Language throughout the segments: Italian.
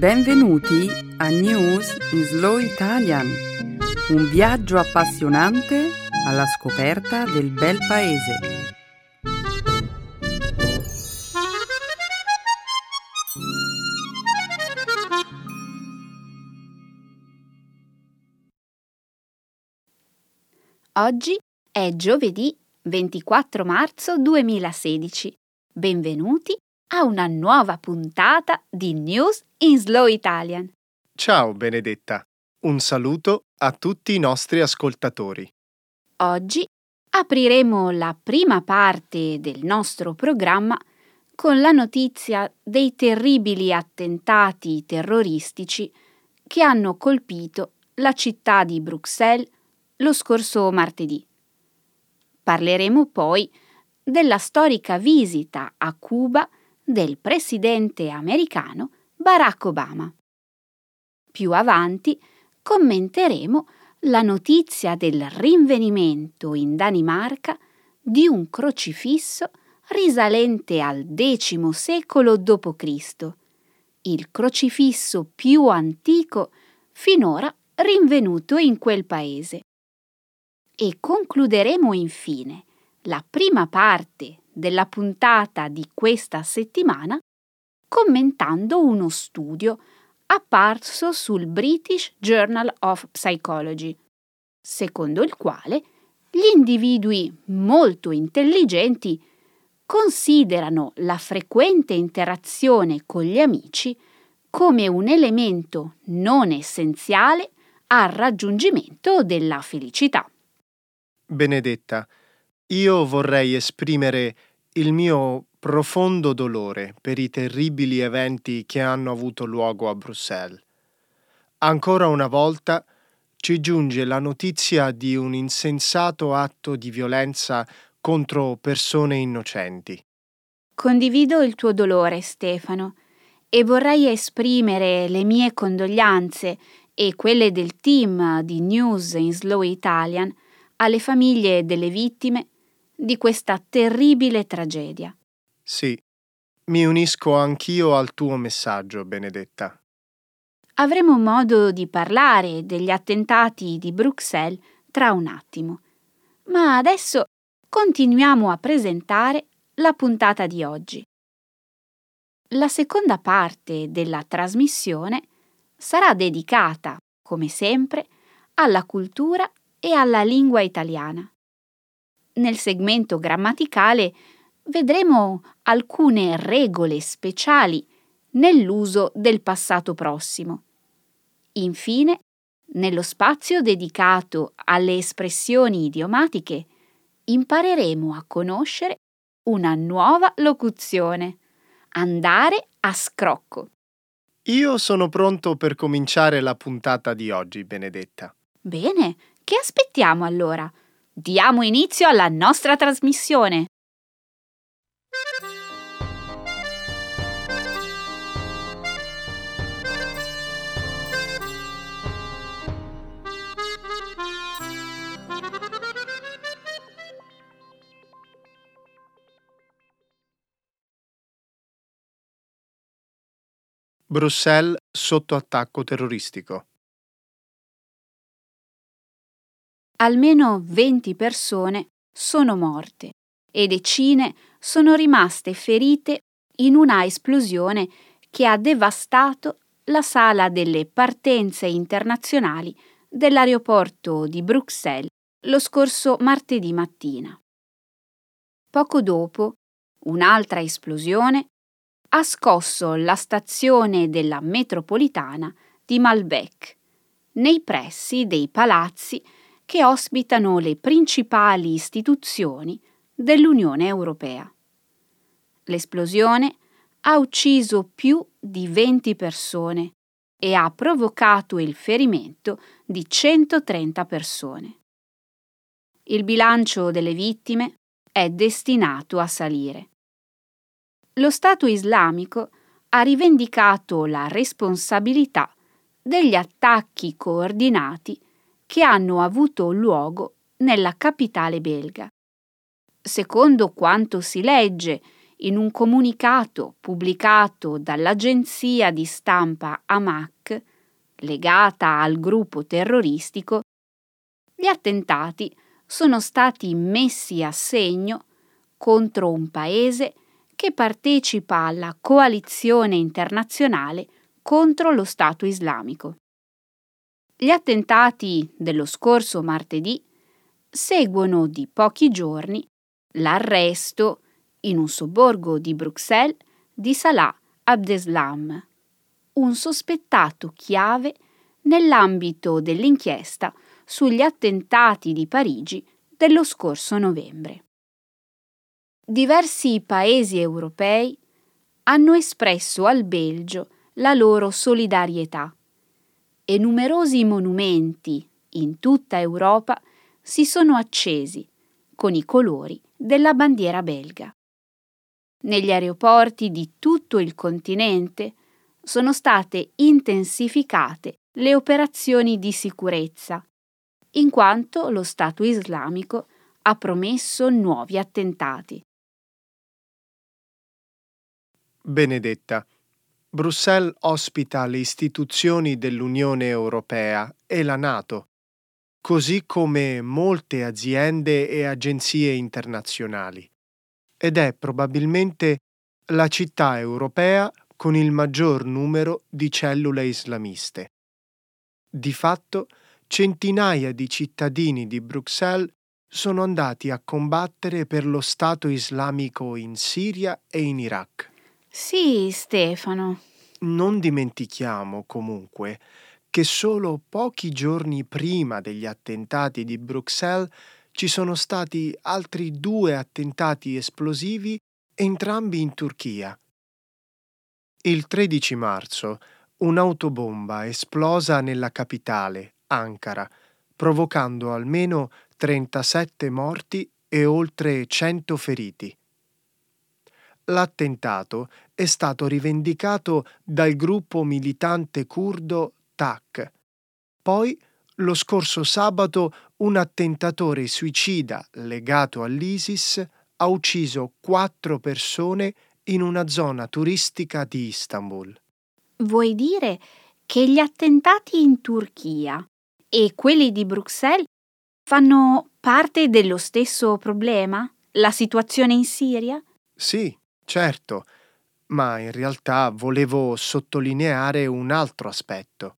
Benvenuti a News in Slow Italian, un viaggio appassionante alla scoperta del bel paese. Oggi è giovedì 24 marzo 2016. Benvenuti a una nuova puntata di News in Slow Italian. Ciao Benedetta, un saluto a tutti i nostri ascoltatori. Oggi apriremo la prima parte del nostro programma con la notizia dei terribili attentati terroristici che hanno colpito la città di Bruxelles lo scorso martedì. Parleremo poi della storica visita a Cuba del presidente americano Barack Obama. Più avanti commenteremo la notizia del rinvenimento in Danimarca di un crocifisso risalente al X secolo d.C., il crocifisso più antico finora rinvenuto in quel paese. E concluderemo infine la prima parte della puntata di questa settimana commentando uno studio apparso sul British Journal of Psychology, secondo il quale gli individui molto intelligenti considerano la frequente interazione con gli amici come un elemento non essenziale al raggiungimento della felicità. Benedetta, io vorrei esprimere il mio profondo dolore per i terribili eventi che hanno avuto luogo a Bruxelles. Ancora una volta ci giunge la notizia di un insensato atto di violenza contro persone innocenti. Condivido il tuo dolore, Stefano, e vorrei esprimere le mie condoglianze e quelle del team di News in Slow Italian alle famiglie delle vittime di questa terribile tragedia. Sì, mi unisco anch'io al tuo messaggio, Benedetta. Avremo modo di parlare degli attentati di Bruxelles tra un attimo, ma adesso continuiamo a presentare la puntata di oggi. La seconda parte della trasmissione sarà dedicata, come sempre, alla cultura e alla lingua italiana. Nel segmento grammaticale vedremo alcune regole speciali nell'uso del passato prossimo. Infine, nello spazio dedicato alle espressioni idiomatiche, impareremo a conoscere una nuova locuzione. Andare a scrocco. Io sono pronto per cominciare la puntata di oggi, Benedetta. Bene, che aspettiamo allora? Diamo inizio alla nostra trasmissione. Bruxelles sotto attacco terroristico. Almeno 20 persone sono morte e decine sono rimaste ferite in una esplosione che ha devastato la sala delle partenze internazionali dell'aeroporto di Bruxelles lo scorso martedì mattina. Poco dopo, un'altra esplosione ha scosso la stazione della metropolitana di Malbec, nei pressi dei palazzi che ospitano le principali istituzioni dell'Unione Europea. L'esplosione ha ucciso più di 20 persone e ha provocato il ferimento di 130 persone. Il bilancio delle vittime è destinato a salire. Lo Stato islamico ha rivendicato la responsabilità degli attacchi coordinati che hanno avuto luogo nella capitale belga. Secondo quanto si legge in un comunicato pubblicato dall'agenzia di stampa AMAC, legata al gruppo terroristico, gli attentati sono stati messi a segno contro un paese che partecipa alla coalizione internazionale contro lo Stato islamico. Gli attentati dello scorso martedì seguono di pochi giorni l'arresto in un sobborgo di Bruxelles di Salah Abdeslam, un sospettato chiave nell'ambito dell'inchiesta sugli attentati di Parigi dello scorso novembre. Diversi paesi europei hanno espresso al Belgio la loro solidarietà e numerosi monumenti in tutta Europa si sono accesi con i colori della bandiera belga. Negli aeroporti di tutto il continente sono state intensificate le operazioni di sicurezza, in quanto lo Stato islamico ha promesso nuovi attentati. Benedetta, Bruxelles ospita le istituzioni dell'Unione Europea e la Nato, così come molte aziende e agenzie internazionali ed è probabilmente la città europea con il maggior numero di cellule islamiste. Di fatto, centinaia di cittadini di Bruxelles sono andati a combattere per lo Stato islamico in Siria e in Iraq. Sì, Stefano. Non dimentichiamo comunque che solo pochi giorni prima degli attentati di Bruxelles ci sono stati altri due attentati esplosivi, entrambi in Turchia. Il 13 marzo un'autobomba esplosa nella capitale, Ankara, provocando almeno 37 morti e oltre 100 feriti. L'attentato è stato rivendicato dal gruppo militante curdo TAC. Poi lo scorso sabato un attentatore suicida legato all'ISIS ha ucciso quattro persone in una zona turistica di Istanbul. Vuoi dire che gli attentati in Turchia e quelli di Bruxelles fanno parte dello stesso problema? La situazione in Siria? Sì, certo, ma in realtà volevo sottolineare un altro aspetto.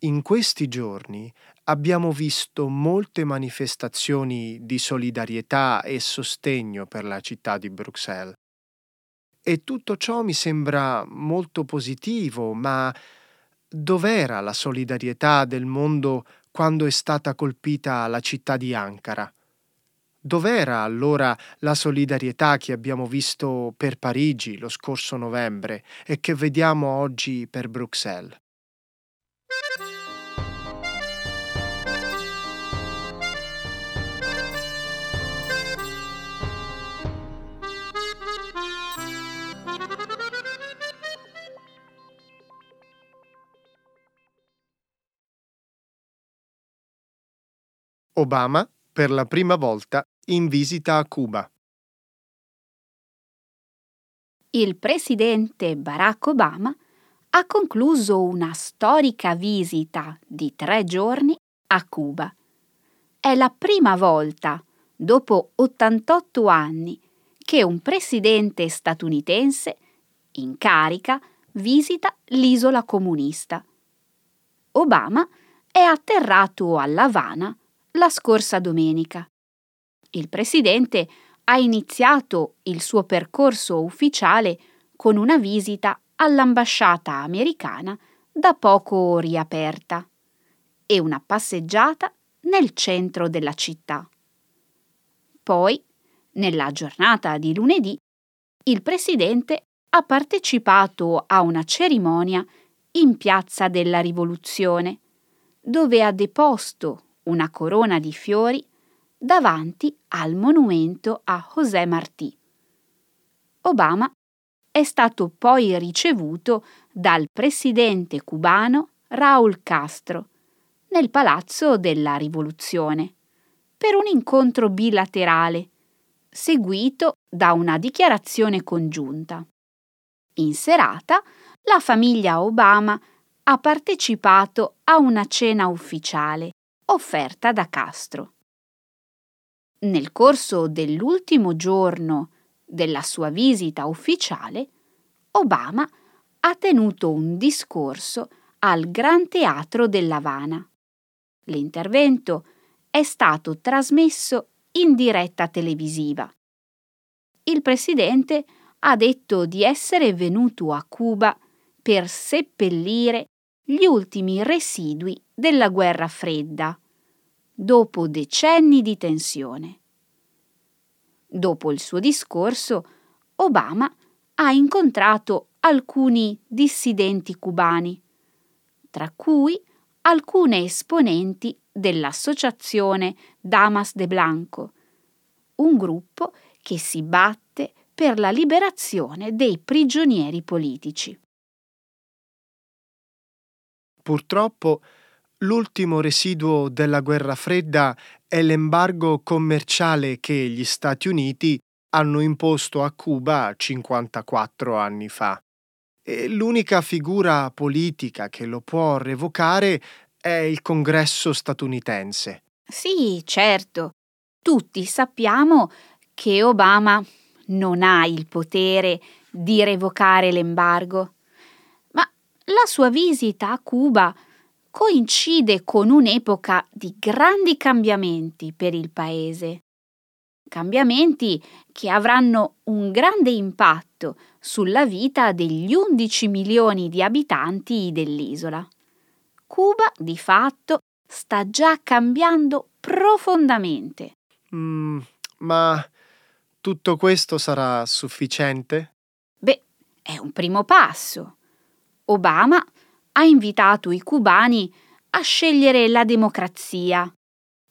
In questi giorni abbiamo visto molte manifestazioni di solidarietà e sostegno per la città di Bruxelles. E tutto ciò mi sembra molto positivo, ma dov'era la solidarietà del mondo quando è stata colpita la città di Ankara? Dov'era allora la solidarietà che abbiamo visto per Parigi lo scorso novembre e che vediamo oggi per Bruxelles? Obama per la prima volta in visita a Cuba. Il presidente Barack Obama ha concluso una storica visita di tre giorni a Cuba. È la prima volta, dopo 88 anni, che un presidente statunitense in carica visita l'isola comunista. Obama è atterrato a La Habana la scorsa domenica. Il presidente ha iniziato il suo percorso ufficiale con una visita all'ambasciata americana da poco riaperta e una passeggiata nel centro della città. Poi, nella giornata di lunedì, il presidente ha partecipato a una cerimonia in Piazza della Rivoluzione, dove ha deposto una corona di fiori davanti al monumento a José Martí. Obama è stato poi ricevuto dal presidente cubano Raúl Castro nel Palazzo della Rivoluzione per un incontro bilaterale, seguito da una dichiarazione congiunta. In serata, la famiglia Obama ha partecipato a una cena ufficiale offerta da Castro. Nel corso dell'ultimo giorno della sua visita ufficiale, Obama ha tenuto un discorso al Gran Teatro dell'Havana. L'intervento è stato trasmesso in diretta televisiva. Il presidente ha detto di essere venuto a Cuba per seppellire gli ultimi residui della guerra fredda, dopo decenni di tensione. Dopo il suo discorso, Obama ha incontrato alcuni dissidenti cubani, tra cui alcune esponenti dell'associazione Damas de Blanco, un gruppo che si batte per la liberazione dei prigionieri politici. Purtroppo l'ultimo residuo della guerra fredda è l'embargo commerciale che gli Stati Uniti hanno imposto a Cuba 54 anni fa. E l'unica figura politica che lo può revocare è il Congresso statunitense. Sì, certo. Tutti sappiamo che Obama non ha il potere di revocare l'embargo. Ma la sua visita a Cuba coincide con un'epoca di grandi cambiamenti per il paese. Cambiamenti che avranno un grande impatto sulla vita degli 11 milioni di abitanti dell'isola. Cuba, di fatto, sta già cambiando profondamente. Mm, ma tutto questo sarà sufficiente? Beh, è un primo passo. Obama ha invitato i cubani a scegliere la democrazia,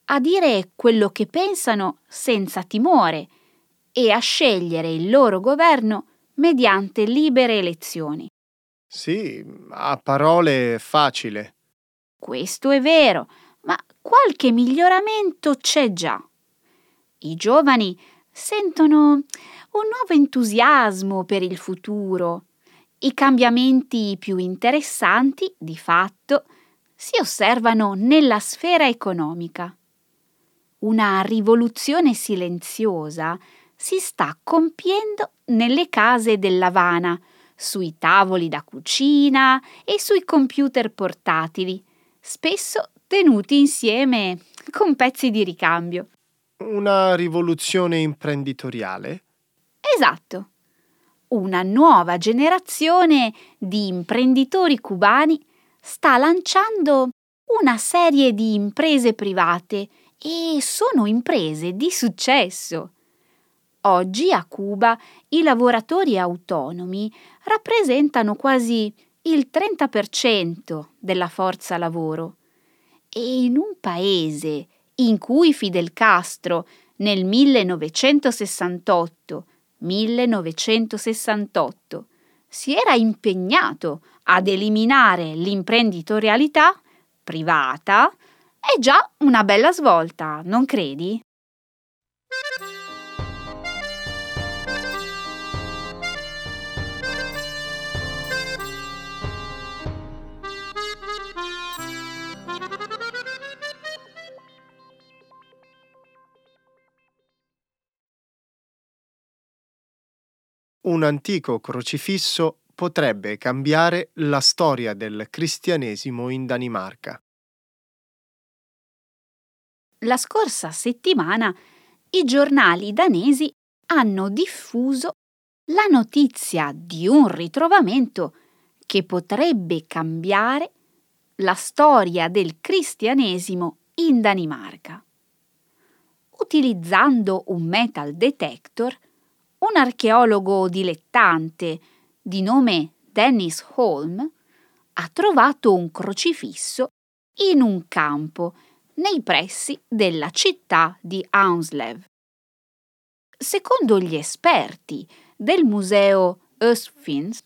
a dire quello che pensano senza timore e a scegliere il loro governo mediante libere elezioni. Sì, a parole facile. Questo è vero, ma qualche miglioramento c'è già. I giovani sentono un nuovo entusiasmo per il futuro i cambiamenti più interessanti, di fatto, si osservano nella sfera economica. Una rivoluzione silenziosa si sta compiendo nelle case dell'Havana, sui tavoli da cucina e sui computer portatili, spesso tenuti insieme con pezzi di ricambio. Una rivoluzione imprenditoriale? Esatto una nuova generazione di imprenditori cubani sta lanciando una serie di imprese private e sono imprese di successo. Oggi a Cuba i lavoratori autonomi rappresentano quasi il 30% della forza lavoro e in un paese in cui Fidel Castro nel 1968 1968 si era impegnato ad eliminare l'imprenditorialità privata, è già una bella svolta, non credi? Un antico crocifisso potrebbe cambiare la storia del cristianesimo in Danimarca. La scorsa settimana i giornali danesi hanno diffuso la notizia di un ritrovamento che potrebbe cambiare la storia del cristianesimo in Danimarca. Utilizzando un metal detector, un archeologo dilettante di nome Dennis Holm ha trovato un crocifisso in un campo nei pressi della città di Aunslev. Secondo gli esperti del museo Östfins,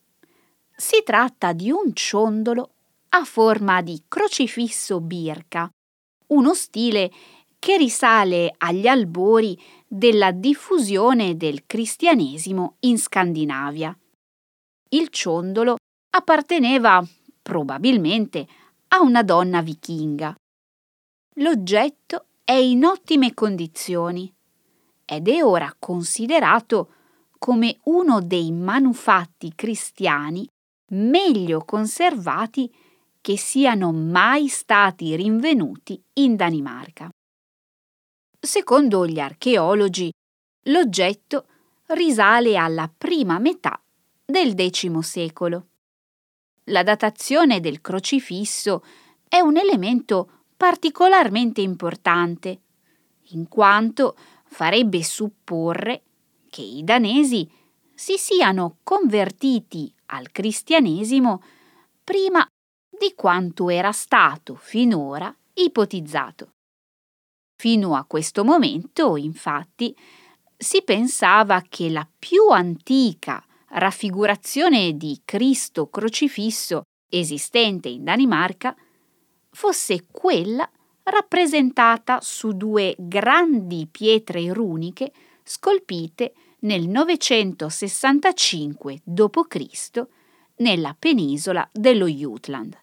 si tratta di un ciondolo a forma di crocifisso birca, uno stile che risale agli albori della diffusione del cristianesimo in Scandinavia. Il ciondolo apparteneva probabilmente a una donna vichinga. L'oggetto è in ottime condizioni ed è ora considerato come uno dei manufatti cristiani meglio conservati che siano mai stati rinvenuti in Danimarca. Secondo gli archeologi, l'oggetto risale alla prima metà del X secolo. La datazione del crocifisso è un elemento particolarmente importante, in quanto farebbe supporre che i danesi si siano convertiti al cristianesimo prima di quanto era stato finora ipotizzato. Fino a questo momento, infatti, si pensava che la più antica raffigurazione di Cristo crocifisso esistente in Danimarca fosse quella rappresentata su due grandi pietre runiche scolpite nel 965 d.C. nella penisola dello Jutland.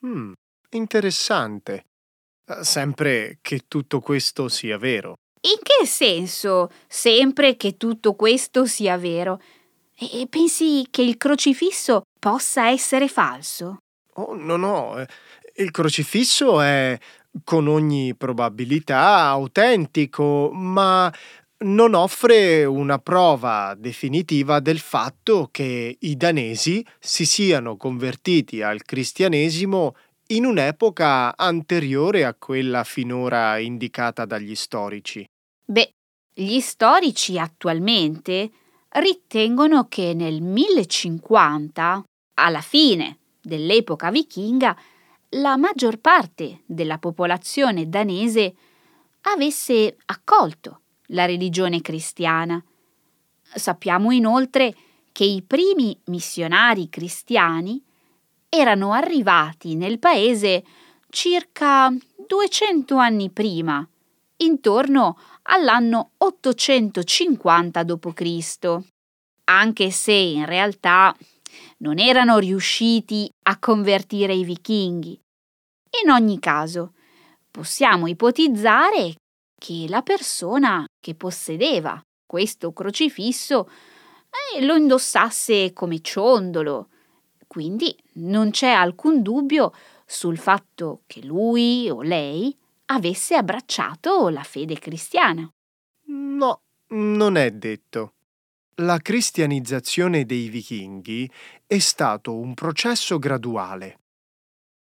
Hmm, interessante. Eh, sempre che tutto questo sia vero. In che senso sempre che tutto questo sia vero? E pensi che il crocifisso possa essere falso? Oh, no, no. Eh, il crocifisso è con ogni probabilità autentico, ma non offre una prova definitiva del fatto che i danesi si siano convertiti al cristianesimo in un'epoca anteriore a quella finora indicata dagli storici. Beh, gli storici attualmente ritengono che nel 1050, alla fine dell'epoca vichinga, la maggior parte della popolazione danese avesse accolto la religione cristiana. Sappiamo inoltre che i primi missionari cristiani erano arrivati nel paese circa 200 anni prima, intorno all'anno 850 d.C., anche se in realtà non erano riusciti a convertire i vichinghi. In ogni caso, possiamo ipotizzare che la persona che possedeva questo crocifisso eh, lo indossasse come ciondolo, quindi non c'è alcun dubbio sul fatto che lui o lei avesse abbracciato la fede cristiana. No, non è detto. La cristianizzazione dei vichinghi è stato un processo graduale.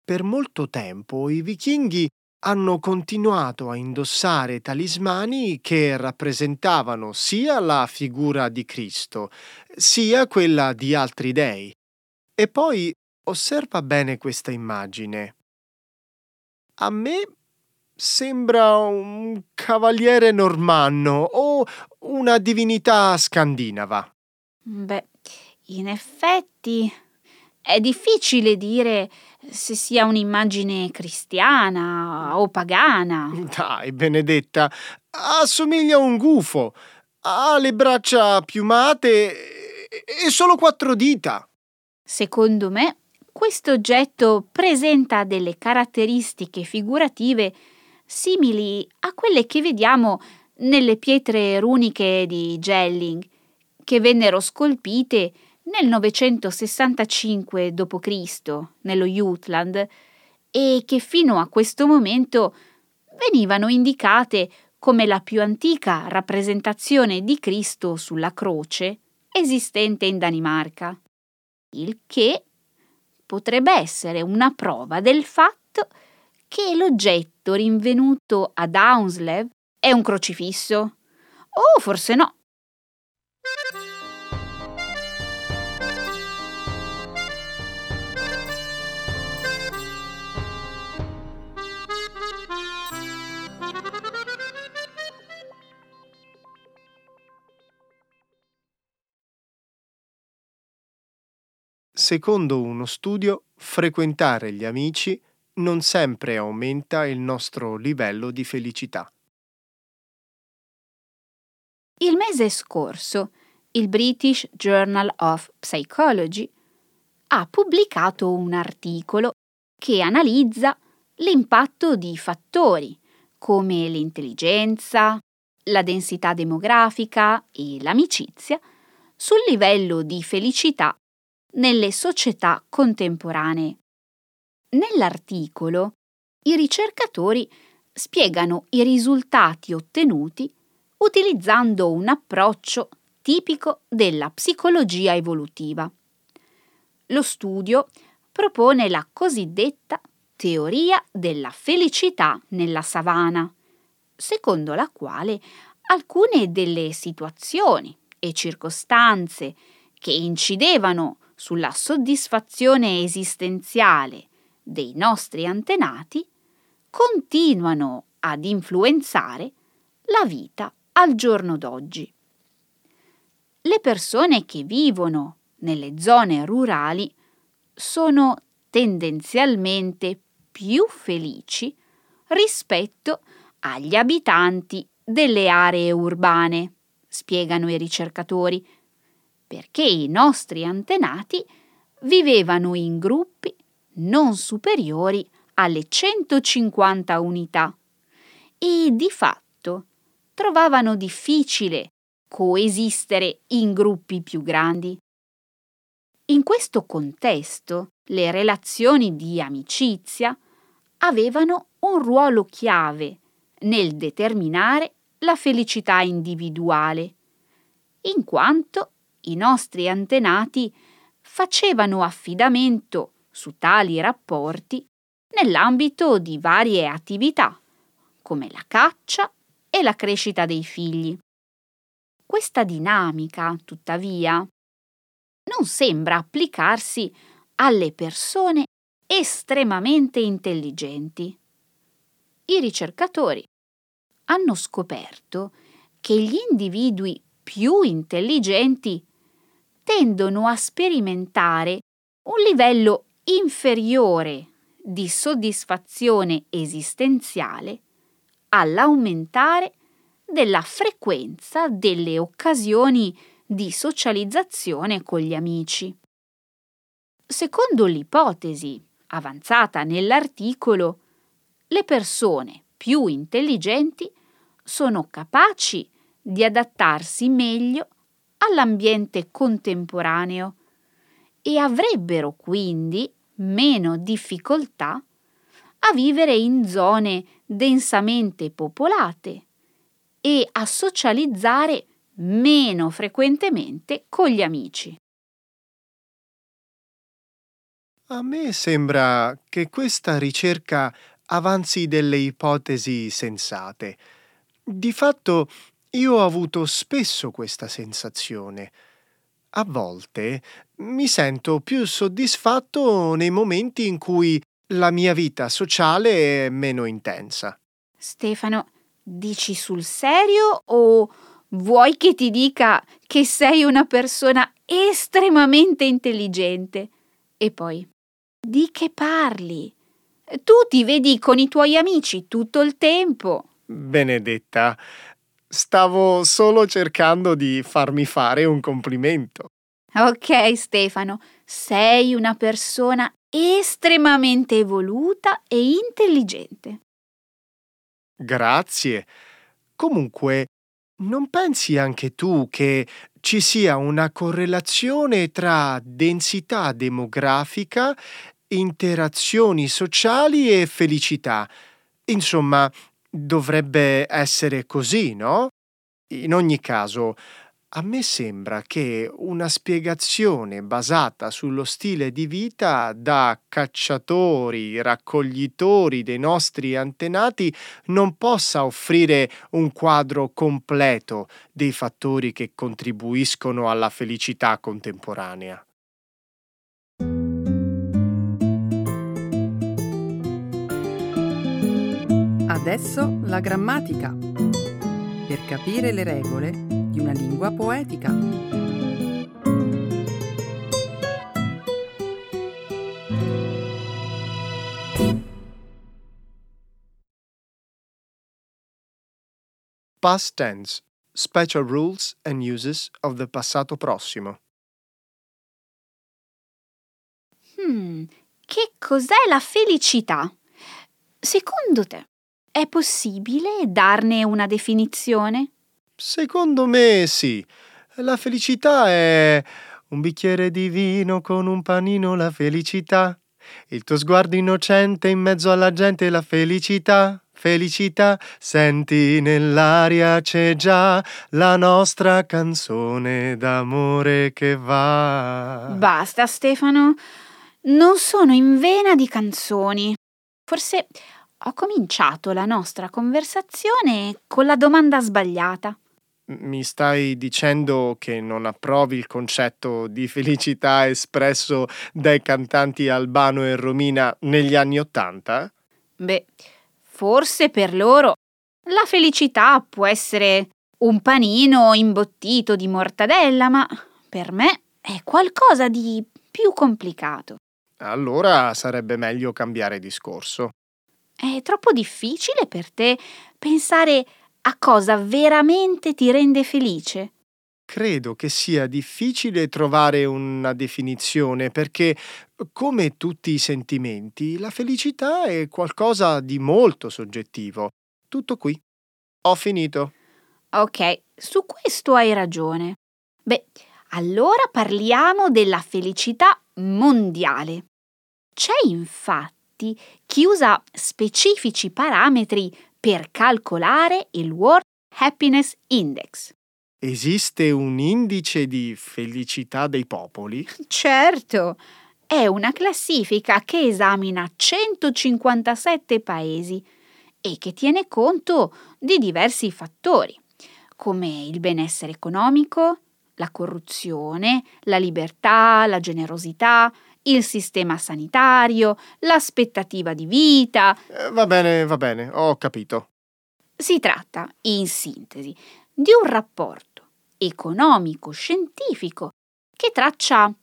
Per molto tempo i vichinghi hanno continuato a indossare talismani che rappresentavano sia la figura di Cristo, sia quella di altri dei. E poi osserva bene questa immagine. A me sembra un cavaliere normanno o una divinità scandinava. Beh, in effetti è difficile dire se sia un'immagine cristiana o pagana. Dai, Benedetta, assomiglia a un gufo. Ha le braccia piumate e solo quattro dita. Secondo me, questo oggetto presenta delle caratteristiche figurative simili a quelle che vediamo nelle pietre runiche di Gelling, che vennero scolpite nel 965 d.C. nello Jutland e che fino a questo momento venivano indicate come la più antica rappresentazione di Cristo sulla croce esistente in Danimarca, il che potrebbe essere una prova del fatto che l'oggetto rinvenuto ad Hounslev è un crocifisso? O forse no. Secondo uno studio, frequentare gli amici non sempre aumenta il nostro livello di felicità. Il mese scorso il British Journal of Psychology ha pubblicato un articolo che analizza l'impatto di fattori come l'intelligenza, la densità demografica e l'amicizia sul livello di felicità nelle società contemporanee. Nell'articolo i ricercatori spiegano i risultati ottenuti utilizzando un approccio tipico della psicologia evolutiva. Lo studio propone la cosiddetta teoria della felicità nella savana, secondo la quale alcune delle situazioni e circostanze che incidevano sulla soddisfazione esistenziale dei nostri antenati continuano ad influenzare la vita al giorno d'oggi. Le persone che vivono nelle zone rurali sono tendenzialmente più felici rispetto agli abitanti delle aree urbane, spiegano i ricercatori, perché i nostri antenati vivevano in gruppi non superiori alle 150 unità e di fatto trovavano difficile coesistere in gruppi più grandi. In questo contesto, le relazioni di amicizia avevano un ruolo chiave nel determinare la felicità individuale, in quanto i nostri antenati facevano affidamento su tali rapporti nell'ambito di varie attività, come la caccia e la crescita dei figli. Questa dinamica, tuttavia, non sembra applicarsi alle persone estremamente intelligenti. I ricercatori hanno scoperto che gli individui più intelligenti tendono a sperimentare un livello inferiore di soddisfazione esistenziale all'aumentare della frequenza delle occasioni di socializzazione con gli amici. Secondo l'ipotesi avanzata nell'articolo, le persone più intelligenti sono capaci di adattarsi meglio all'ambiente contemporaneo e avrebbero quindi meno difficoltà a vivere in zone densamente popolate e a socializzare meno frequentemente con gli amici. A me sembra che questa ricerca avanzi delle ipotesi sensate. Di fatto io ho avuto spesso questa sensazione. A volte mi sento più soddisfatto nei momenti in cui la mia vita sociale è meno intensa. Stefano, dici sul serio o vuoi che ti dica che sei una persona estremamente intelligente? E poi, di che parli? Tu ti vedi con i tuoi amici tutto il tempo. Benedetta, stavo solo cercando di farmi fare un complimento. Ok, Stefano, sei una persona estremamente evoluta e intelligente. Grazie. Comunque, non pensi anche tu che ci sia una correlazione tra densità demografica, interazioni sociali e felicità? Insomma, dovrebbe essere così, no? In ogni caso, a me sembra che una spiegazione basata sullo stile di vita da cacciatori, raccoglitori dei nostri antenati non possa offrire un quadro completo dei fattori che contribuiscono alla felicità contemporanea. Adesso la grammatica. Per capire le regole di una lingua poetica. Past tense. Special rules and uses of the passato prossimo. Hmm, che cos'è la felicità? Secondo te? È possibile darne una definizione? Secondo me sì. La felicità è un bicchiere di vino con un panino, la felicità. Il tuo sguardo innocente in mezzo alla gente, la felicità. Felicità, senti nell'aria c'è già la nostra canzone d'amore che va. Basta, Stefano. Non sono in vena di canzoni. Forse ho cominciato la nostra conversazione con la domanda sbagliata. Mi stai dicendo che non approvi il concetto di felicità espresso dai cantanti Albano e Romina negli anni Ottanta? Beh, forse per loro la felicità può essere un panino imbottito di mortadella, ma per me è qualcosa di più complicato. Allora sarebbe meglio cambiare discorso. È troppo difficile per te pensare a cosa veramente ti rende felice? Credo che sia difficile trovare una definizione perché, come tutti i sentimenti, la felicità è qualcosa di molto soggettivo. Tutto qui. Ho finito. Ok, su questo hai ragione. Beh, allora parliamo della felicità mondiale. C'è infatti chi usa specifici parametri per calcolare il World Happiness Index. Esiste un indice di felicità dei popoli? Certo, è una classifica che esamina 157 paesi e che tiene conto di diversi fattori, come il benessere economico, la corruzione, la libertà, la generosità, il sistema sanitario, l'aspettativa di vita. Eh, va bene, va bene, ho capito. Si tratta, in sintesi, di un rapporto economico-scientifico che traccia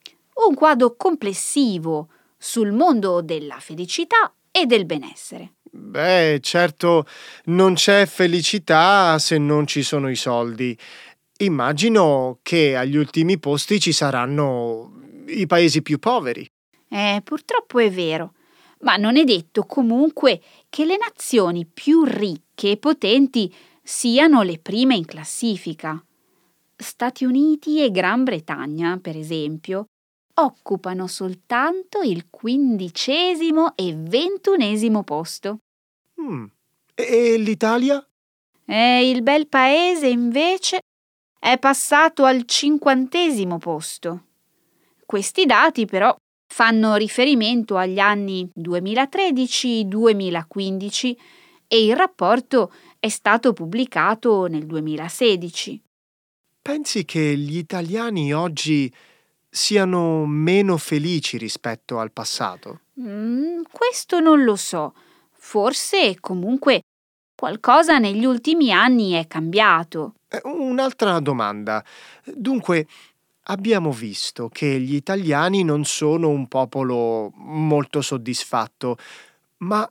un quadro complessivo sul mondo della felicità e del benessere. Beh, certo, non c'è felicità se non ci sono i soldi. Immagino che agli ultimi posti ci saranno i paesi più poveri. Eh, purtroppo è vero, ma non è detto comunque che le nazioni più ricche e potenti siano le prime in classifica. Stati Uniti e Gran Bretagna, per esempio, occupano soltanto il quindicesimo e ventunesimo posto. Mm. E l'Italia? E il bel paese, invece, è passato al cinquantesimo posto. Questi dati, però, fanno riferimento agli anni 2013-2015 e il rapporto è stato pubblicato nel 2016. Pensi che gli italiani oggi siano meno felici rispetto al passato? Mm, questo non lo so. Forse comunque qualcosa negli ultimi anni è cambiato. Eh, un'altra domanda. Dunque, abbiamo visto che gli italiani non sono un popolo molto soddisfatto, ma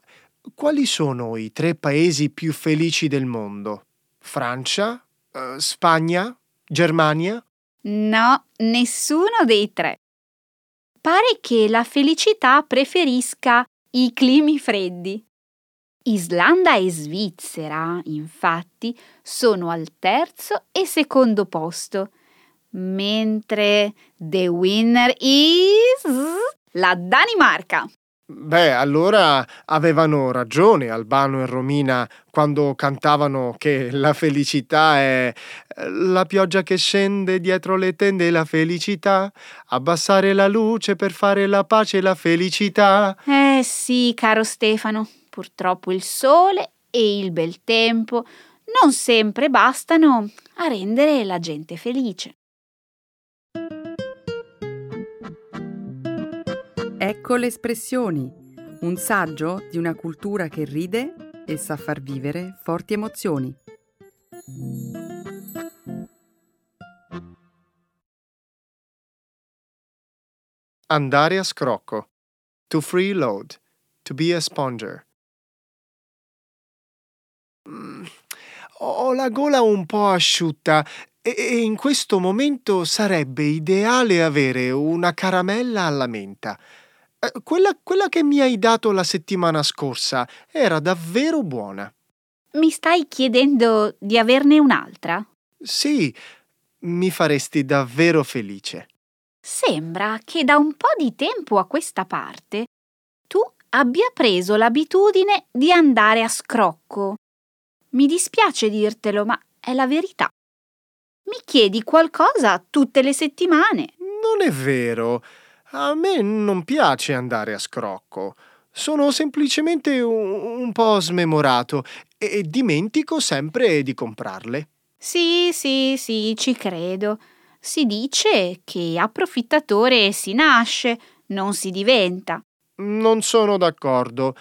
quali sono i tre paesi più felici del mondo? Francia? Eh, Spagna? Germania? No, nessuno dei tre. Pare che la felicità preferisca i climi freddi. Islanda e Svizzera, infatti, sono al terzo e secondo posto, mentre the winner is la Danimarca. Beh, allora avevano ragione Albano e Romina quando cantavano che la felicità è la pioggia che scende dietro le tende, la felicità, abbassare la luce per fare la pace, e la felicità. Eh sì, caro Stefano, purtroppo il sole e il bel tempo non sempre bastano a rendere la gente felice. Ecco le espressioni, un saggio di una cultura che ride e sa far vivere forti emozioni. Andare a scrocco. To freeload. To be a sponger. Mm, Ho la gola un po' asciutta e in questo momento sarebbe ideale avere una caramella alla menta. Eh, quella, quella che mi hai dato la settimana scorsa era davvero buona. Mi stai chiedendo di averne un'altra? Sì, mi faresti davvero felice. Sembra che da un po' di tempo a questa parte tu abbia preso l'abitudine di andare a scrocco. Mi dispiace dirtelo, ma è la verità. Mi chiedi qualcosa tutte le settimane. Non è vero. A me non piace andare a scrocco. Sono semplicemente un, po' smemorato e dimentico sempre di comprarle. Sì, sì, sì, ci credo. Si dice che approfittatore si nasce, non si diventa. Non sono d'accordo.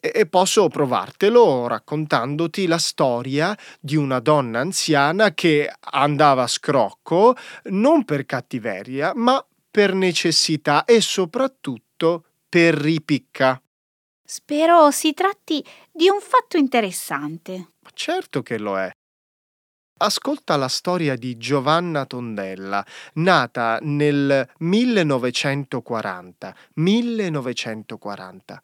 E posso provartelo raccontandoti la storia di una donna anziana che andava a scrocco non per cattiveria, ma per necessità e soprattutto per ripicca. Spero si tratti di un fatto interessante. Certo che lo è. Ascolta la storia di Giovanna Tondella, nata nel 1940. 1940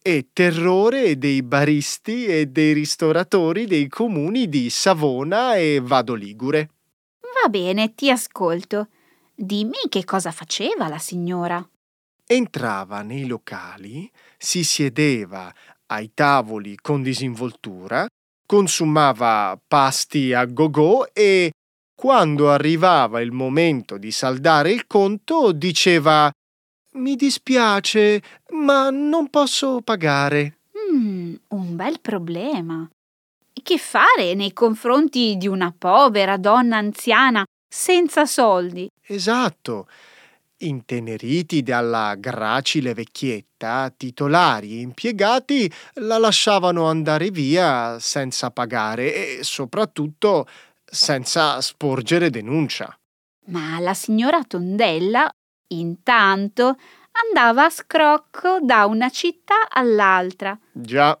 e terrore dei baristi e dei ristoratori dei comuni di Savona e Vado Ligure. Va bene, ti ascolto. Dimmi che cosa faceva la signora. Entrava nei locali, si siedeva ai tavoli con disinvoltura consumava pasti a go-go e quando arrivava il momento di saldare il conto diceva Mi dispiace, ma non posso pagare. Mm, un bel problema. Che fare nei confronti di una povera donna anziana senza soldi? Esatto. Inteneriti dalla gracile vecchietta, titolari e impiegati la lasciavano andare via senza pagare e soprattutto senza sporgere denuncia. Ma la signora Tondella, intanto, andava a scrocco da una città all'altra. Già.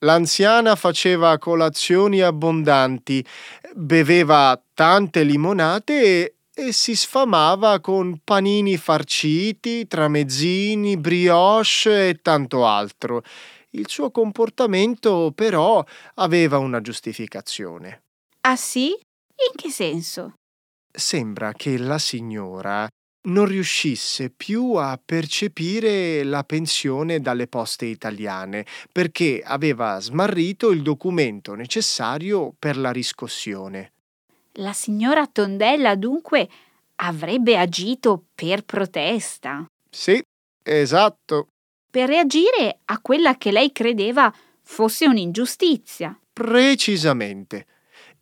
L'anziana faceva colazioni abbondanti, beveva tante limonate e e si sfamava con panini farciti, tramezzini, brioche e tanto altro. Il suo comportamento però aveva una giustificazione. Ah sì? In che senso? Sembra che la signora non riuscisse più a percepire la pensione dalle poste italiane perché aveva smarrito il documento necessario per la riscossione. La signora Tondella dunque avrebbe agito per protesta. Sì, esatto. Per reagire a quella che lei credeva fosse un'ingiustizia. Precisamente.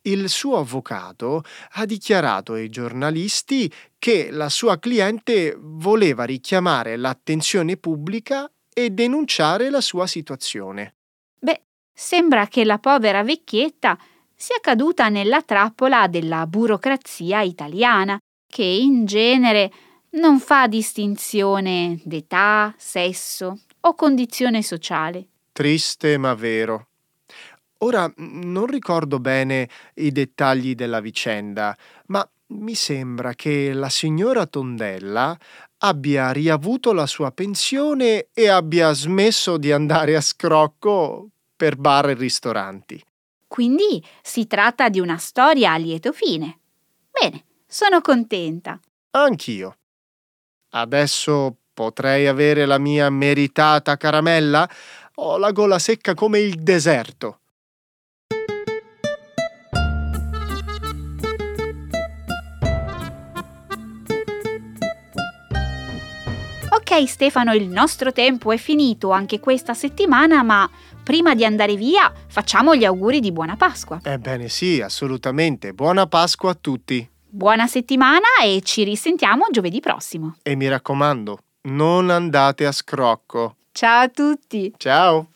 Il suo avvocato ha dichiarato ai giornalisti che la sua cliente voleva richiamare l'attenzione pubblica e denunciare la sua situazione. Beh, sembra che la povera vecchietta sia caduta nella trappola della burocrazia italiana, che in genere non fa distinzione d'età, sesso o condizione sociale. Triste ma vero. Ora non ricordo bene i dettagli della vicenda, ma mi sembra che la signora Tondella abbia riavuto la sua pensione e abbia smesso di andare a scrocco per bar e ristoranti. Quindi si tratta di una storia a lieto fine. Bene, sono contenta. Anch'io. Adesso potrei avere la mia meritata caramella? Ho la gola secca come il deserto. Ok Stefano, il nostro tempo è finito anche questa settimana, ma prima di andare via facciamo gli auguri di buona Pasqua. Ebbene sì, assolutamente. Buona Pasqua a tutti. Buona settimana e ci risentiamo giovedì prossimo. E mi raccomando, non andate a scrocco. Ciao a tutti. Ciao.